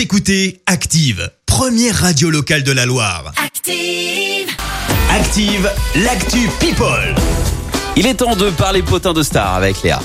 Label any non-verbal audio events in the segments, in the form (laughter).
Vous écoutez Active, première radio locale de la Loire. Active. Active, l'actu People. Il est temps de parler potin de star avec Léa.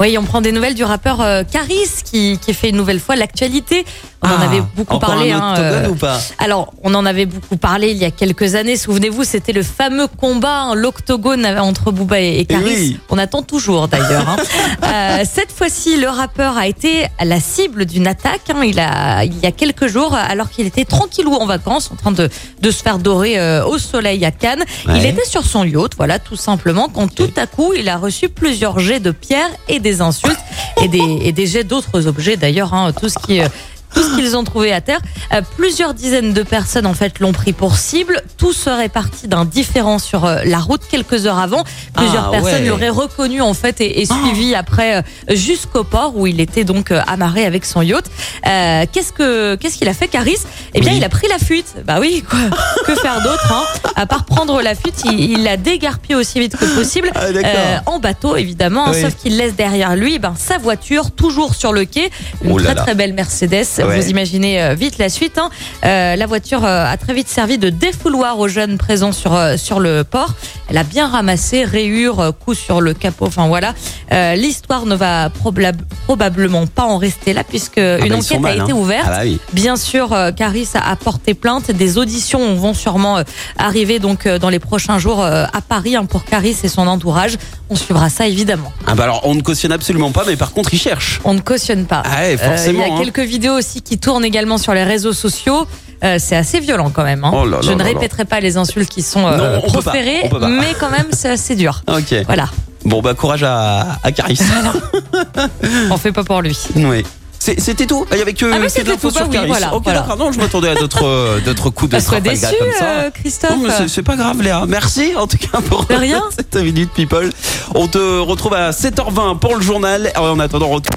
Oui, on prend des nouvelles du rappeur euh, Caris qui, qui fait une nouvelle fois l'actualité. On en Ah, avait beaucoup parlé. un hein, euh, ou pas? alors, on en avait beaucoup parlé il y a quelques années. Souvenez-vous, c'était le fameux combat, hein, l'octogone entre Booba et, et Caris. oui. On attend toujours d'ailleurs. hein. (laughs) Euh, cette fois-ci, le rappeur a été la cible d'une attaque. hein. Il, a, il y a quelques jours, alors qu'il était tranquillou en vacances, en train de, de se faire dorer euh, au soleil à Cannes. Il était sur son yacht, voilà, tout simplement, quand tout à coup, il a reçu plusieurs jets de pierres et des insultes et des, et des jets d'autres objets d'ailleurs, hein, tout ce qui... tout ce qu'ils ont trouvé à terre. Euh, plusieurs dizaines de personnes en fait l'ont pris pour cible. Tout serait parti d'un différent sur euh, la route quelques heures avant. Plusieurs Ah, personnes ouais. l'auraient reconnu en fait et, et suivi après euh, jusqu'au port où il était donc euh, amarré avec son yacht. Euh, qu'est-ce que qu'est-ce qu'il a fait, Caris? Eh bien, Oui. il a pris la fuite. Bah oui, quoi. (laughs) que faire d'autre hein? À part prendre la fuite, il l'a dégarpé aussi vite que possible. (laughs) Ah. Euh, en bateau évidemment, hein, sauf qu'il laisse derrière lui ben, sa voiture toujours sur le quai, une Oh là très là. très belle Mercedes. Ouais. Vous imaginez euh, vite la suite. hein. Euh, la voiture euh, a très vite servi de défouloir aux jeunes présents sur sur le port. Elle a bien ramassé rayures, coups sur le capot. Enfin voilà, Euh, l'histoire ne va probablement pas en rester là puisque Ah une bah, sont enquête a été hein. ouverte. Ah bah oui. Bien sûr, Caris a porté plainte. Des auditions vont sûrement arriver donc dans les prochains jours à Paris hein, pour Caris et son entourage. On suivra ça évidemment. Ah bah alors on ne cautionne absolument pas, mais par contre il cherche. On ne cautionne pas. Ah ouais, Euh. Il y a hein. quelques vidéos aussi qui tournent également sur les réseaux sociaux. Euh, c'est assez violent quand même. hein. Oh là là Je ne répéterai pas les insultes qui sont euh, Non, proférées, pas. mais quand même c'est assez dur. (laughs) Ok. Voilà, Bon bah courage à, à Caris. (laughs) on fait pas pour lui. oui. C'était tout? Il y avait que, Ah, c'était tout, sur bah oui, Caris. voilà, ok voilà. d'accord, non je m'attendais à d'autres (laughs) euh, d'autres coups de sois déçu, comme ça. euh, Christophe. C'est- pas grave, Léa. Merci en tout cas pour De rien. cette minute, people. On te retrouve à 7h20 pour le journal. En attendant, on retrouve.